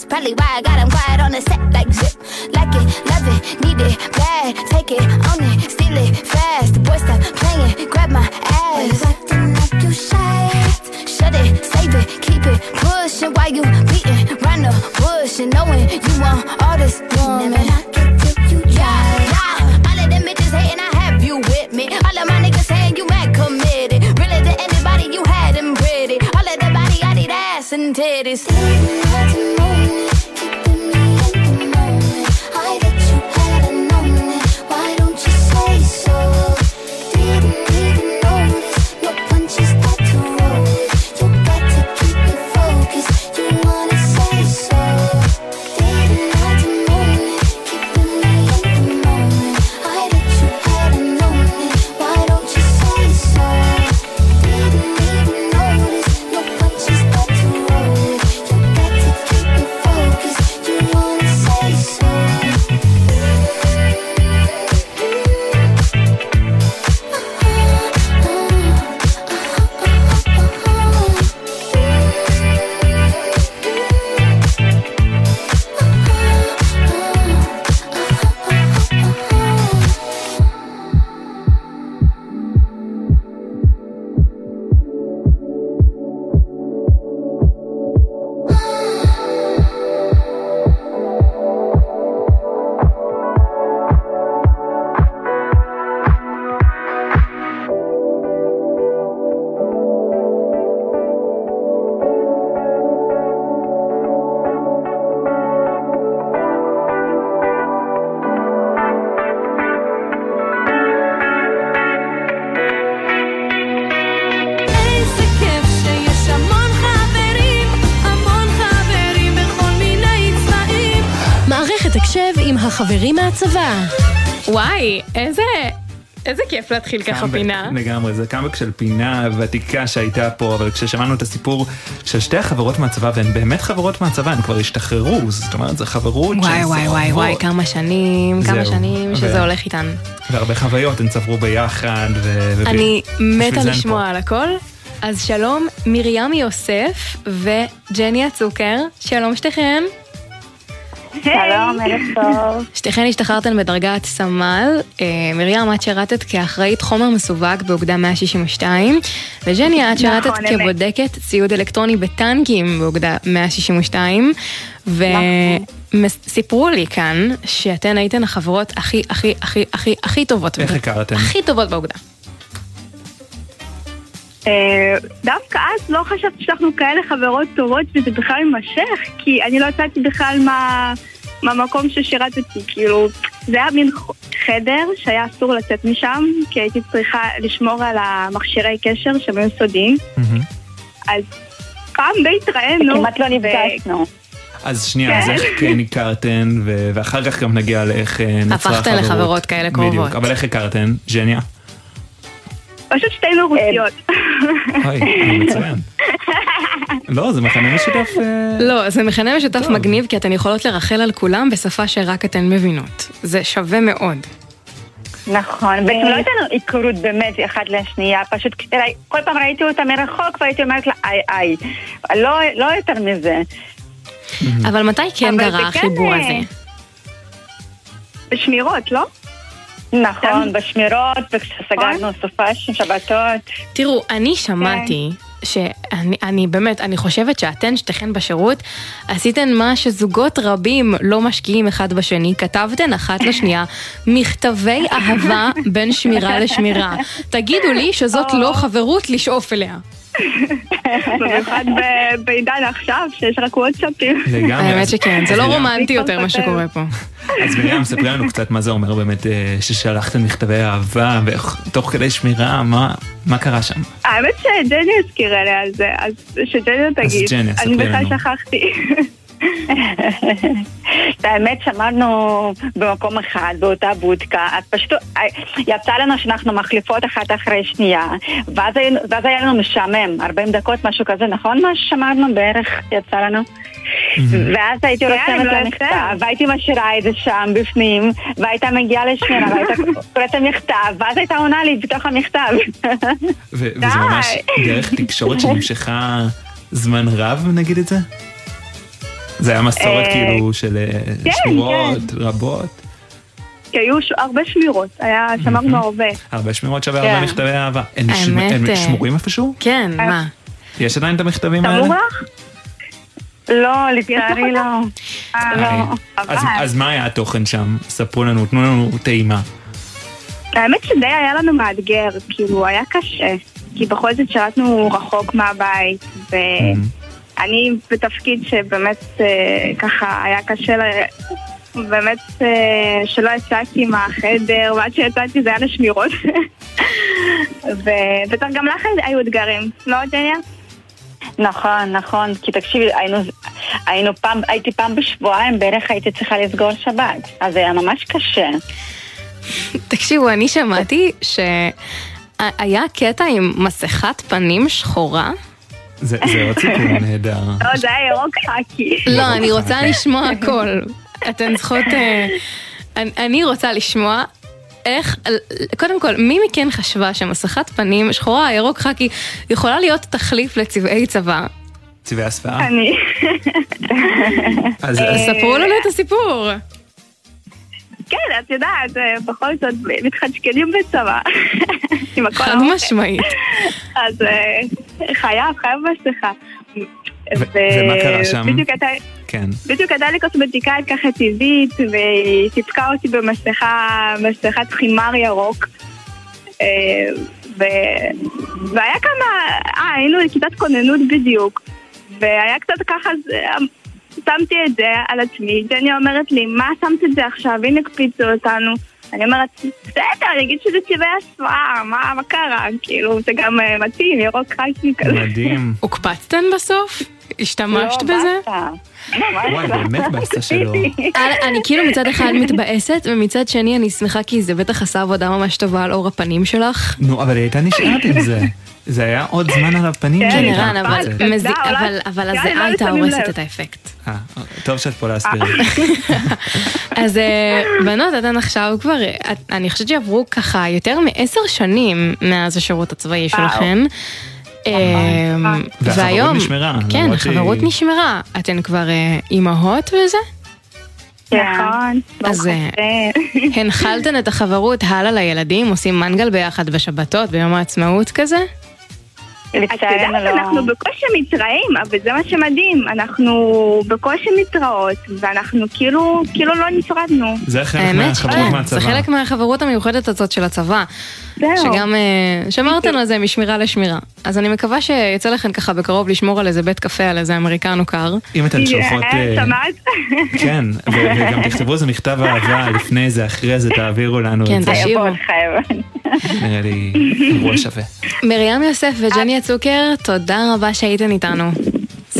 Probably why I got him quiet on the set like zip. Like it, love it, need it, bad. Take it, own it, עם החברים מהצבא. וואי, איזה... איזה כיף להתחיל ככה פינה. לגמרי, זה קאמבק של פינה ותיקה שהייתה פה, אבל כששמענו את הסיפור של שתי החברות מהצבא, והן באמת חברות מהצבא, הן כבר השתחררו, זאת אומרת, זו חברות וואי וואי וואי וואי, כמה שנים, כמה. שנים שזה ו- הולך איתן. והרבה חוויות הן צברו ביחד. ו... אני מתה לשמוע על הכל. אז שלום, מרים יוסף וג'ני הצוקר, שלום שתיכן. שלום, ערב טוב. שתיכן השתחררתן בדרגת סמל, אה, מרים את שירתת כאחראית חומר מסווג באוגדה 162, וג'ני את שירתת נכון. כבודקת ציוד אלקטרוני בטנקים באוגדה 162, וסיפרו לי כאן שאתן הייתן החברות הכי הכי הכי הכי הכי טובות. איך הכרתן? הכי טובות באוגדה. אה, דווקא אז לא חשבתי שאנחנו כאלה חברות טובות וזה בכלל יימשך, כי אני לא יצאתי בכלל מה- מהמקום ששירתתי, כאילו, זה היה מין חדר שהיה אסור לצאת משם, כי הייתי צריכה לשמור על המכשירי קשר שהם היו סודיים, אז פעם די התראינו. וכמעט לא נפגשנו. אז שנייה, אז איך כן הכרתן, ואחר כך גם נגיע לאיך אה, נצרה החברות. הפכתן לחברות כאלה קרובות. בדיוק, אבל איך הכרתן, ז'ניה? פשוט שתינו רוסיות. אוי, מצוין. לא, זה מכנה משותף. אה, לא, זה מכנה משותף מגניב כי אתן יכולות לרחל על כולם בשפה שרק אתן מבינות. זה שווה מאוד. נכון, בעצם לא הייתה לנו היכרות באמת אחת לשנייה, פשוט כל פעם ראיתי אותה מרחוק והייתי אומרת לה איי איי, לא, לא יותר מזה. אבל מתי כן גרה כן, החיבור אה, הזה? בשמירות, לא? נכון, בשמירות, וכשסגרנו סופש, שבתות. תראו, אני שמעתי שאני אני באמת, אני חושבת שאתן שתיכן בשירות עשיתן מה שזוגות רבים לא משקיעים אחד בשני, כתבתן אחת לשנייה מכתבי אהבה בין שמירה לשמירה. תגידו לי שזאת לא חברות לשאוף אליה. במיוחד בעידן עכשיו, שיש רק וואטסאפים. לגמרי. האמת שכן, זה לא אז רומנטי יותר מה שקורה פה. אז מרים, ספרי לנו קצת מה זה אומר באמת אה, ששלחתם מכתבי אהבה, ותוך כדי שמירה, מה- קרה שם? האמת שג'ני הזכירה לי על זה, אז שג'ני תגיד. ג'ני, אני ספרי בכלל לנו. שכחתי. את האמת שמרנו במקום אחד, באותה בודקה, אז פשוט אה, יצא לנו שאנחנו מחליפות אחת אחרי שנייה, ואז, ואז היה לנו משעמם, 40 דקות, משהו כזה, נכון? מה ששמרנו בערך יצא לנו? ואז הייתי רושמת לא לה יפה. מכתב, והייתי משאירה את זה שם בפנים, והייתה מגיעה לשמירה, והייתה קוראת את המכתב, ואז הייתה עונה לי בתוך המכתב. וזה ממש דרך תקשורת שנמשכה זמן רב, נגיד את זה? זה היה מסורת אה, כאילו של אה, כן, שמורות רבות, כי היו ש- הרבה שמירות, היה, שמרנו הרבה. הרבה שמירות שווה כן. הרבה מכתבי אהבה. הם ש- האמת, הם אה, שמורים איפשהו? כן, מה? יש עדיין את המכתבים האלה? שמור לך? לא, לצערי לא. אה, היי. לא. אז- מה היה התוכן שם? ספרו לנו, תנו לנו טעימה. האמת שדי היה לנו מאתגר, כאילו, היה קשה. כי בכל זאת שירתנו רחוק מהבית, ואני בתפקיד שבאמת אה, ככה היה קשה, ל- באמת אה, שלא יצאתי מהחדר, ועד שיצאתי זה היה לשמירות. ובטח גם לך היו אתגרים, לא ג'ניה? נכון, נכון, כי תקשיבי, היינו, היינו פעם, הייתי פעם בשבועיים בערך הייתי צריכה לסגור שבת, אז זה היה ממש קשה. תקשיבו, אני שמעתי שהיה קטע עם מסכת פנים שחורה. זה זה עוד סיפור נהדר. לא, זה היה ירוק חאקי. לא, אני רוצה לשמוע הכל. אתן צריכות... אה, אני- רוצה לשמוע איך... קודם כל, מי מכן חשבה שמסכת פנים שחורה, ירוק חאקי, יכולה להיות תחליף לצבעי צבא? צבעי הסוואה? אני. אז- אז- ספרו לנו את הסיפור. כן, את יודעת, אה, בכל זאת, מתחשקנים בצבא. חד. משמעית. אז אה, חייב, חייב מסכה. ומה קרה שם? בדיוק הייתה... כן. בדיוק הייתה לי קוסמטיקאית ככה טבעית, והיא סיפקה אותי במסכה, מסכת חימר ירוק. אה, ו... והיה כמה, אה, היינו לכיתת כוננות בדיוק, והיה קצת ככה, שמתי את זה על עצמי, ג'ני אומרת לי, מה שמת את זה עכשיו, הנה הקפיצו אותנו. אני אומרת, בסדר, אני אגיד שזה צבעי הסוואה, מה, מה קרה? כאילו, זה גם אה, מתאים, ירוק חייסי כזה. מדהים. הוקפצתן בסוף? השתמשת לא, בזה? וואי, באמת באסה שלו. אני- אני כאילו מצד אחד מתבאסת, ומצד שני אני שמחה כי זה בטח עשה עבודה ממש טובה על אור הפנים שלך. נו, אבל היא הייתה נשארת עם זה. זה היה עוד זמן על הפנים כן, שלי. ערן, אבל מזי- אבל- אבל הזיעה הייתה הורסת את האפקט. אה, טוב שאת פה להסביר. אז אה, בנות, אתן עכשיו כבר, אה, אני חושבת שעברו ככה יותר מעשר שנים מאז השירות הצבאי שלכן. אה, והחברות והיום, נשמרה, כן, החברות נשמרה. אתן כבר אה, אימהות וזה? נכון. אז אה, הנחלתן את החברות הלאה לילדים, עושים מנגל ביחד בשבתות, ביום העצמאות כזה? את יודעת, אנחנו בקושי מתראים, אבל זה מה שמדהים, אנחנו בקושי מתראות, ואנחנו כאילו, כאילו לא נפרדנו. זה חלק מהחברות שכן, מהצבא. זה חלק מהחברות המיוחדת הזאת של הצבא. זהו. שגם אה, שמרתן על זה משמירה לשמירה. אז אני מקווה שיצא לכם ככה בקרוב לשמור על איזה בית קפה, על איזה אמריקנו קר. אם אתן שולחות... אה, שמעת? כן, ו- וגם תכתבו איזה מכתב אהבה לפני זה, אחרי זה, תעבירו לנו כן, את זה. תשאירו. נראה לי אירוע שווה. מרים יוסף וג'ני הצוקר, תודה רבה שהייתם איתנו.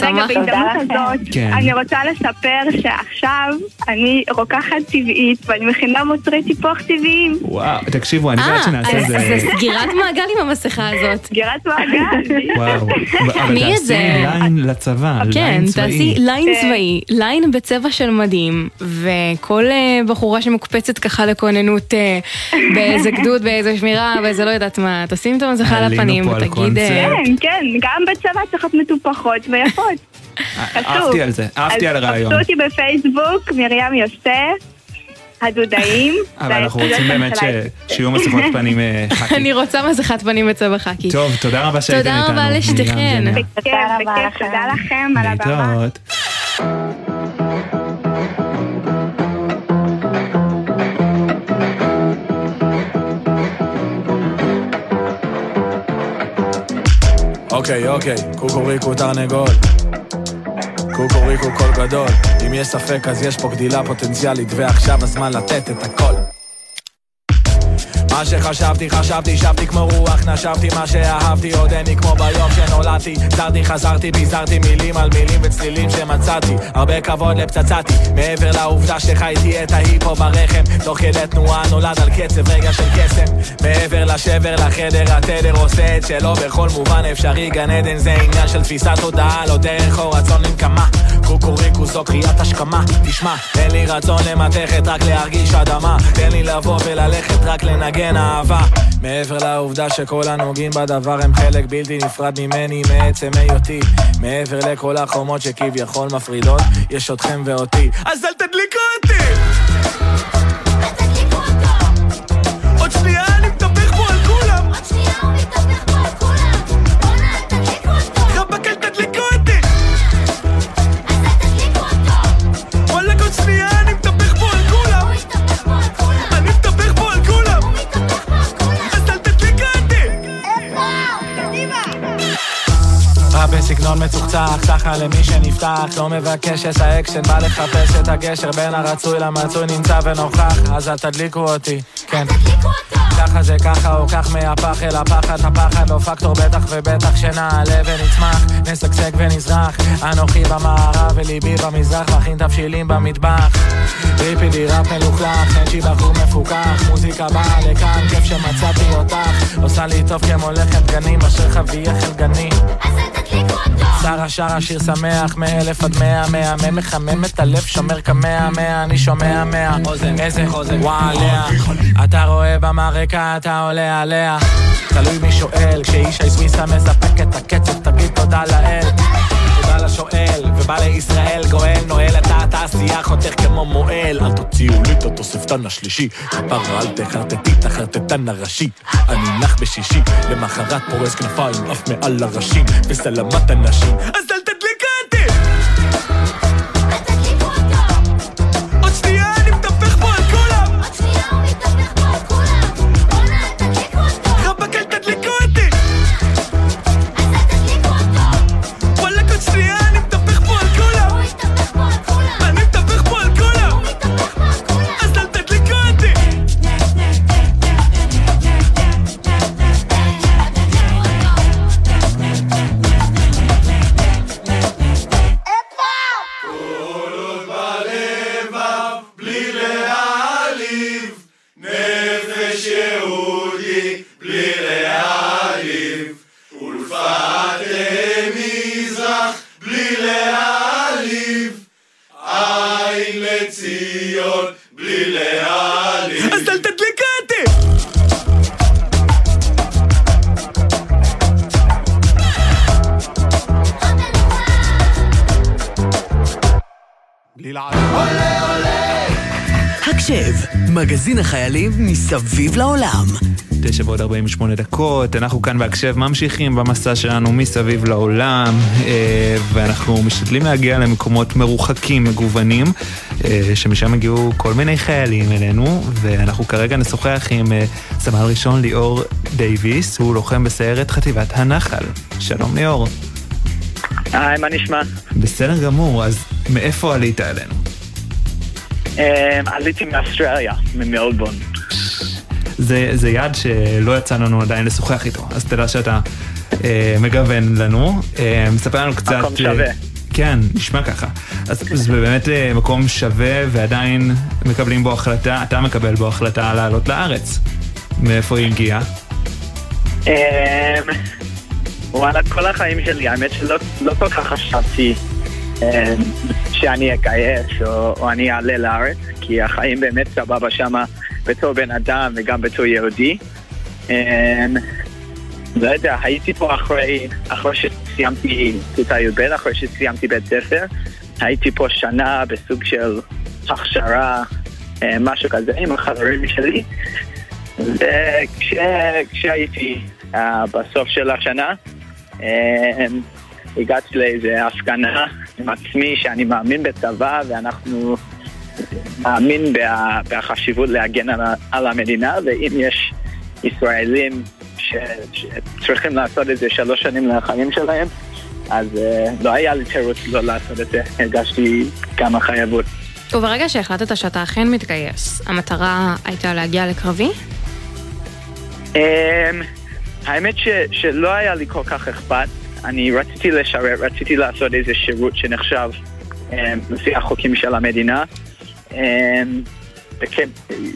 רגע. בהזדמנות הזאת, כן. אני רוצה לספר שעכשיו אני רוקחת טבעית, ואני מכינה מוצרי טיפוח טבעיים. וואו, תקשיבו, אני בעד שנעשה אה, אז זה... זה סגירת מעגל עם המסכה הזאת. סגירת מעגל. וואו, אבל מי את תעשי זה? ליין לצבא, כן, ליין צבאי. תעשי ליין כן. צבאי, ליין בצבע של מדים, וכל אה, בחורה שמוקפצת ככה לכוננות אה, באיזה גדוד, באיזה שמירה, באיזה לא יודעת מה, תשים את המסכה על הפנים ותגיד... אה, כן, כן, גם בצבא צריכות מטופחות ויפות. חשוב. אהבתי על זה, אהבתי על הרעיון. אז חפשו אותי בפייסבוק, מרים יוסף, הדודאים. אבל אנחנו רוצים באמת שיהיו מסכות פנים אה, חאקי. אני רוצה מסכת פנים בצבע חאקי. טוב, תודה רבה שהייתם תודה איתנו. רבה לשתיכן. בכיף, בכיף, תודה לכם על הבמה. להתראות. אוקיי, אוקיי, קוקוריקו תרנגול. קוקוריקו קול גדול. אם יש ספק אז יש פה גדילה פוטנציאלית, ועכשיו הזמן לתת את הכל. מה שחשבתי, חשבתי, שבתי כמו רוח, נשבתי מה שאהבתי, עוד אני כמו ביום שנולדתי. זרתי, חזרתי, ביזרתי מילים על מילים וצלילים שמצאתי. הרבה כבוד לפצצתי, מעבר לעובדה שחייתי את ההיפו ברחם. תוך כדי תנועה נולד על קצב רגע של קסם. מעבר לשבר לחדר, התדר עושה את שלו בכל מובן אפשרי. גן עדן זה עניין של תפיסת תודעה, לא דרך או רצון לנקמה. קוקוריקו זו קריאת השכמה. תשמע, אין לי רצון למתכת, רק להרגיש אדמה. תן לי לבוא וללכת, רק לנגן אהבה. מעבר לעובדה שכל הנוגעים בדבר הם חלק בלתי נפרד ממני מעצם היותי. מעבר לכל החומות שכביכול מפרידות יש אתכם ואותי. אז אל תדליקו אותי! למי שנפתח לא מבקש את האקשן, בא לחפש את הגשר בין הרצוי למצוי נמצא ונוכח אז אל תדליקו אותי, כן. ככה זה ככה או כך מהפח אל הפחד הפחד לא פקטור בטח ובטח שנעלה ונצמח נשגשג ונזרח. אנוכי במערב וליבי במזרח מכין תבשילים במטבח. ריפידי ראפ מלוכלך נשי בחור מפוקח מוזיקה באה לכאן כיף שמצאתי אותך. עושה לי טוב כמו לחם גנים אשר חבייך אל גני שרה שרה שיר שמח מאלף עד מאה מהמם מחמם את הלב שומר כמאה מאה אני שומע מאה. איזה וואליה. אתה רואה במרקע אתה עולה עליה. תלוי מי שואל כשאיש סוויסה מספק את הקצב תגיד תודה לאל תודה לשואל ובא לישראל גואל נועל את התעשייה חותך כמו מועל. אל תוציאו לי את התוספתן השלישי. כפרה אל תחרטטי את החרטטן הראשי. אני נח בשישי למחרת פורס כנפיים עף מעל הראשים וסלמת הנשים. אז החיילים מסביב לעולם. תשע ועוד 48 דקות, אנחנו כאן בהקשב ממשיכים במסע שלנו מסביב לעולם, אה, ואנחנו משתדלים להגיע למקומות מרוחקים, מגוונים, אה, שמשם הגיעו כל מיני חיילים אלינו, ואנחנו כרגע נשוחח עם אה, סמל ראשון ליאור דייוויס, הוא לוחם בסיירת חטיבת הנחל. שלום ליאור. היי, מה נשמע? בסדר גמור, אז מאיפה עלית אלינו? אה, עליתי מאוסטרליה, ממלבורן. זה, זה יעד שלא יצא לנו עדיין לשוחח איתו, אז תדע שאתה אה, מגוון לנו, אה, מספר לנו קצת... מקום שווה. אה, כן, נשמע ככה. אז זה באמת אה, מקום שווה ועדיין מקבלים בו החלטה, אתה מקבל בו החלטה לעלות לארץ. מאיפה היא הגיעה? אמ, וואלה, כל החיים שלי, האמת שלא לא כל כך חשבתי אמ, שאני אגייס או, או אני אעלה לארץ, כי החיים באמת סבבה שמה בתור בן אדם וגם בתור יהודי. אמ, לא יודע, הייתי פה אחרי, אחרי שסיימתי כיתה י"ב, אחרי שסיימתי בית ספר. הייתי פה שנה בסוג של הכשרה, אה, משהו כזה, עם החברים שלי. וכשהייתי uh, בסוף של השנה, um, הגעתי לאיזה הפגנה עם עצמי שאני מאמין בצבא ואנחנו מאמין בה, בחשיבות להגן על, על המדינה ואם יש ישראלים ש, שצריכים לעשות את זה שלוש שנים לחיים שלהם אז uh, לא היה לי תירוץ לא לעשות את זה, הרגשתי כמה חייבות. וברגע שהחלטת שאתה אכן מתגייס, המטרה הייתה להגיע לקרבי? Um, האמת ש, שלא היה לי כל כך אכפת. אני רציתי לשרת, רציתי לעשות איזה שירות שנחשב um, לפי החוקים של המדינה. Um, וכן,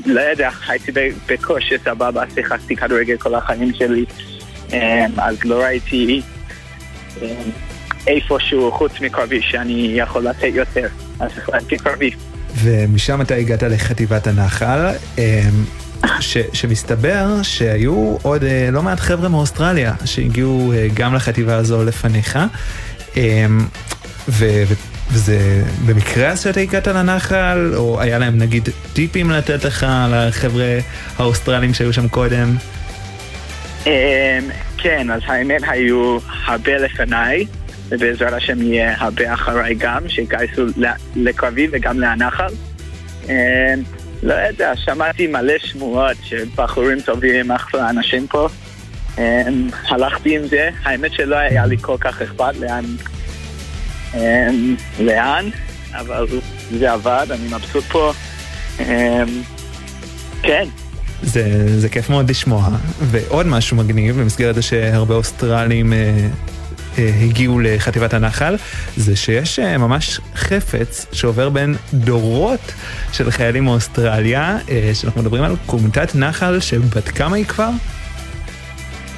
לא יודע, הייתי בקושי סבבה, שיחקתי כדורגל כל החיים שלי, um, אז לא ראיתי איפשהו חוץ מקרבי שאני יכול לתת יותר, אז החלטתי קרבי. ומשם אתה הגעת לחטיבת הנחל, אמ, ש, שמסתבר שהיו עוד אה, לא מעט חבר'ה מאוסטרליה שהגיעו אה, גם לחטיבה הזו לפניך. אמ, ו, וזה במקרה אז שאתה הגעת לנחל, או היה להם נגיד טיפים לתת לך לחבר'ה האוסטרלים שהיו שם קודם? אמ, כן, אז האמת היו הרבה לפניי, ובעזרת השם יהיה הרבה אחריי גם, שהתגייסו לקרבי וגם לנחל. לא יודע, שמעתי מלא שמועות שבחורים טובים, אחלה אנשים פה. אמ, הלכתי עם זה, האמת שלא היה לי כל כך אכפת לאן, אמ, לאן, אבל זה עבד, אני מבסוט פה. אמ, כן. זה, זה כיף מאוד לשמוע. ועוד משהו מגניב, במסגרת זה שהרבה אוסטרלים אה, הגיעו לחטיבת הנחל, זה שיש אה, ממש חפץ שעובר בין דורות של חיילים מאוסטרליה, אה, שאנחנו מדברים על כומתת נחל שבת כמה היא כבר?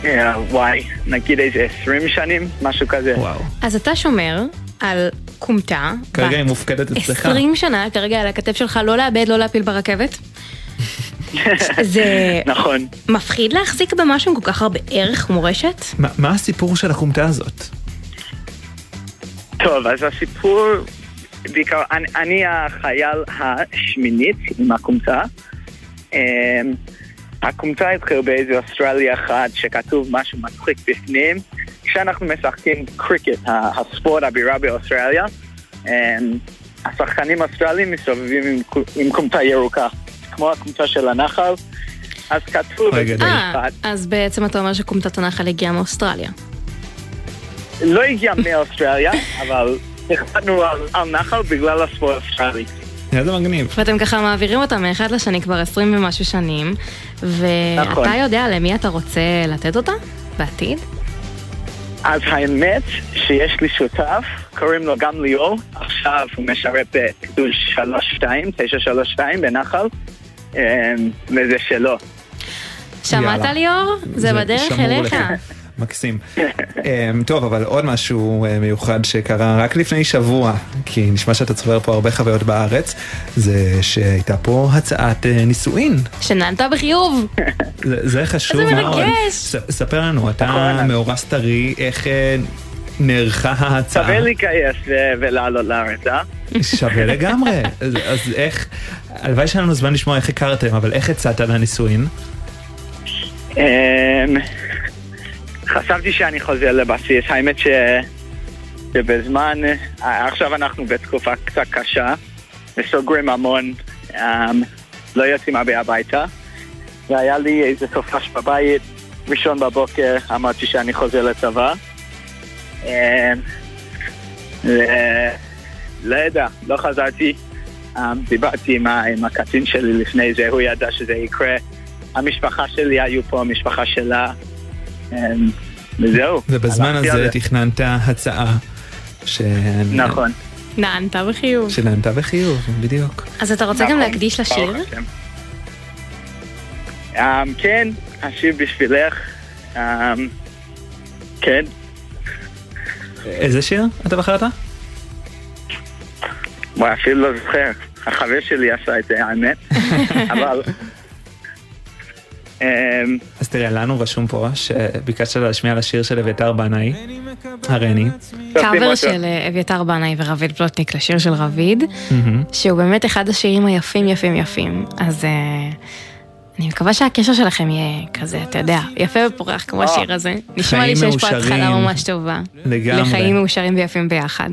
אה, וואי, נגיד איזה 20 שנים, משהו כזה. וואו. אז אתה שומר על כומתה. כרגע היא מופקדת אצלך. 20 שנה, כרגע על הכתף שלך לא לאבד, לא להפיל ברכבת. זה נכון. מפחיד להחזיק במשהו עם כל כך הרבה ערך ומורשת? מה, מה הסיפור של הכומתה הזאת? טוב, אז הסיפור, בעיקר, אני, אני החייל השמינית עם הכומתה. אמ, הכומתה התחיל באיזה אוסטרליה אחת שכתוב משהו מצחיק בפנים. כשאנחנו משחקים קריקט, הספורט הבירה באוסטרליה, אמ, השחקנים האוסטרלים מסתובבים עם, עם כומתה ירוקה, כמו הכומתה של הנחל. אז כתוב איזה אה, משפט, אז בעצם אתה אומר שכומתת הנחל הגיעה מאוסטרליה. לא הגיע מאוסטרליה, אבל החלטנו על, על נחל בגלל הספורט האוסטרלי. איזה מגניב. ואתם ככה מעבירים אותם מאחד לשני כבר 20 ומשהו שנים, ואתה נכון. יודע למי אתה רוצה לתת אותה בעתיד? אז האמת שיש לי שותף, קוראים לו גם ליאור, עכשיו הוא משרת בגדוד 32, 932 בנחל, וזה שלו. שמעת. ליאור? זה בדרך אליך. מקסים. אמ, טוב, אבל עוד משהו אה, מיוחד שקרה רק לפני שבוע, כי נשמע שאתה צובר פה הרבה חוויות בארץ, זה שהייתה פה הצעת אה, נישואין. שנענת בחיוב. זה, זה חשוב איזה מאוד. מרגש. ס, ספר לנו, אתה נכון. מאורס טרי, איך אה, נערכה ההצעה? שווה להיכנס ולעלות לארץ, אה? שווה לגמרי. אז, אז איך, הלוואי שהיה לנו זמן לשמוע איך הכרתם, אבל איך הצעת לנישואין? אמ, חשבתי שאני חוזר לבסיס, האמת ש... שבזמן, אה, עכשיו אנחנו בתקופה קצת קשה, וסוגרים המון, אמ, לא יוצאים הרבה הביתה, והיה לי איזה סופש בבית, ראשון בבוקר אמרתי שאני חוזר לצבא. אמ, ו- לא יודע, לא חזרתי, דיברתי עם עם הקצין שלי לפני זה, הוא ידע שזה יקרה. המשפחה שלי היו פה, המשפחה שלה, אמ, וזהו. ובזמן הזה. תכננת הצעה. ש... נכון. נענת בחיוב. שנענתה בחיוב, בדיוק. אז אתה רוצה גם נכון, להקדיש לשיר? אמ, כן, השיר בשבילך. אמ, כן. איזה שיר אתה בחרת? וואי, אפילו לא זוכר. החבר שלי עשה את זה, האמת. אבל... אמ, אז תראה, לנו רשום פה שביקשת להשמיע לשיר של אביתר בנאי, הרני. קאבר של אביתר בנאי ורביד פלוטניק לשיר של רביד. שהוא באמת אחד השירים היפים יפים יפים. אז אה, אני מקווה שהקשר שלכם יהיה כזה, אתה יודע, יפה ופורח כמו אה, השיר הזה. נשמע לי שיש פה התחלה. ממש טובה. לגמרי. לחיים מאושרים ויפים ביחד.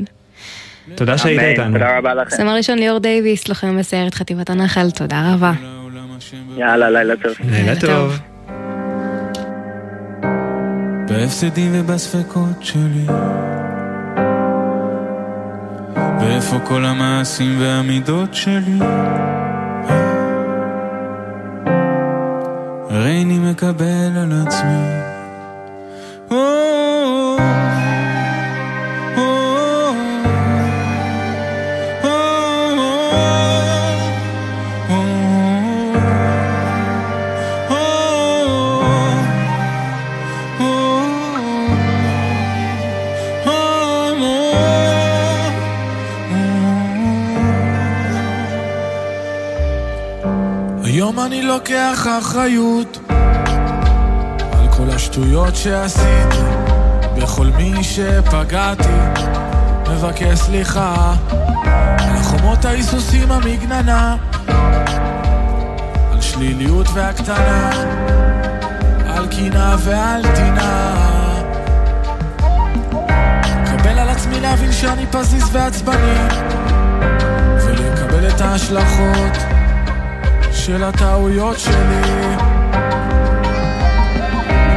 תודה שהיית איתנו. תודה רבה לכם. סמל ראשון ליאור דייוויס, לוחם בסיירת חטיבת הנחל, תודה רבה. יאללה, לילה טוב. לילה טוב. בהפסדים ובספקות שלי ואיפה כל המעשים והמידות שלי הרי אני מקבל על עצמי או, או, היום אני לוקח אחריות על כל השטויות שעשיתי, בכל מי שפגעתי, מבקש סליחה על חומות ההיסוסים המגננה, על שליליות והקטנה, על קינה ועל טינה. קבל על עצמי להבין שאני פזיז ועצבני, ולקבל את ההשלכות של הטעויות שלי.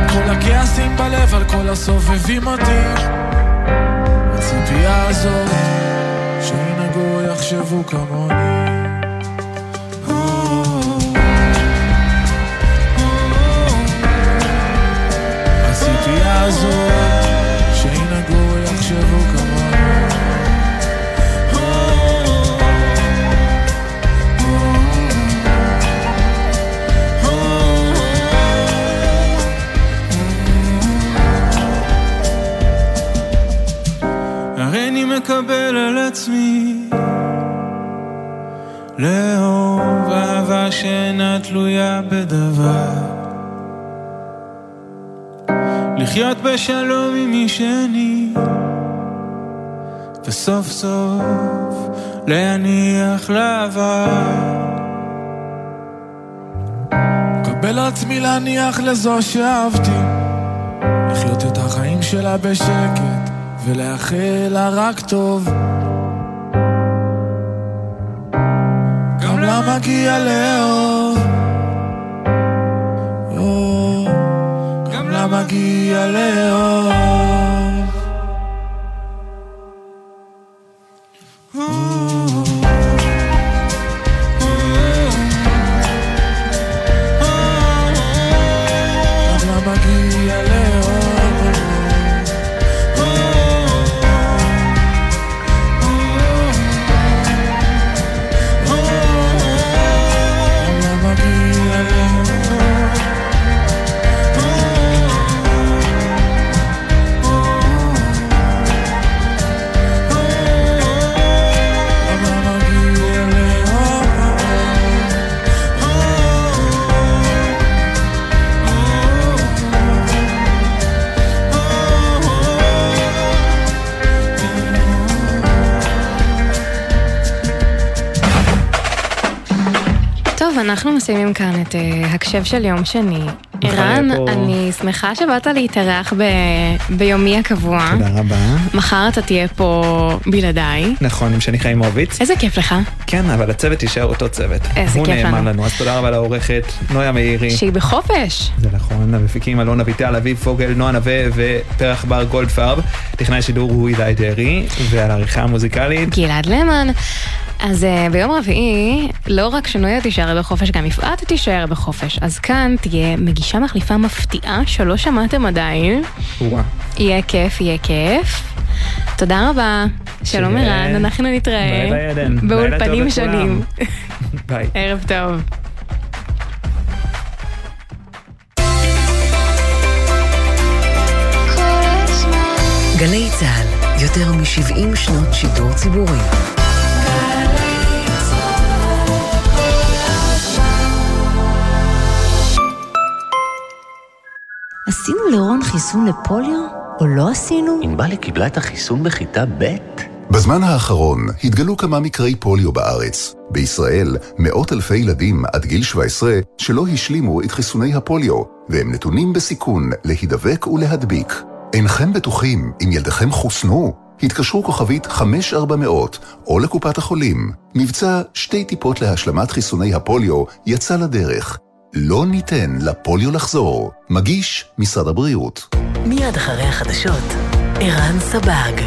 כל הכעסים בלב על כל הסובבים אותי, הציפייה הזאת שינהגו יחשבו כמוני. הציפייה הזאת לחיות בשלום עם מי שאני וסוף סוף להניח לעבר מקבל על עצמי להניח לזו שאהבתי לחיות את החיים שלה בשקט ולאחל לה רק טוב. גם לה מגיע לאהוב מגיע לאהוב טוב, אנחנו מסיימים כאן את uh, הקשב של יום שני. ערן, פה- אני שמחה שבאת להתארח ב... ביומי הקבוע. תודה רבה. מחר אתה תהיה פה בלעדיי. נכון, עם שני חיימוביץ. איזה כיף לך. כן, אבל הצוות יישאר אותו צוות. איזה הוא כיף נאמן לנו. לנו, אז תודה רבה לעורכת, נויה מאירי. שהיא בחופש. זה נכון, המפיקים אלון אביטל, אביב פוגל, נועה נווה ופרח בר גולדפרב. טכנאי שידור הוא אילי דרעי, ועל העריכה המוזיקלית. גלעד למן. אז אה, ביום רביעי, לא רק שנויה תישאר בחופש, גם יפעת תישאר בחופש. אז כאן תהיה מגישה מחליפה מפתיעה שלא שמעתם עדיין. וואה. יהיה כיף, יהיה כיף. תודה רבה. שלום. ערן, אנחנו נתראה. ביי ביי באולפנים. שונים. ביי. ערב טוב. גלי צה"ל, יותר מ-70 שנות שידור ציבורי. עשינו לרון חיסון לפוליו או לא עשינו? ענבלי קיבלה את החיסון בכיתה ב'? בזמן האחרון התגלו כמה מקרי פוליו בארץ. בישראל, מאות אלפי ילדים עד גיל 17 שלא השלימו את חיסוני הפוליו, והם נתונים בסיכון להידבק ולהדביק. אינכם בטוחים אם ילדיכם חוסנו? התקשרו כוכבית 5400 או לקופת החולים. מבצע שתי טיפות להשלמת חיסוני הפוליו יצא לדרך. לא ניתן לפוליו לחזור. מגיש משרד הבריאות. מיד אחרי החדשות, ערן סבג.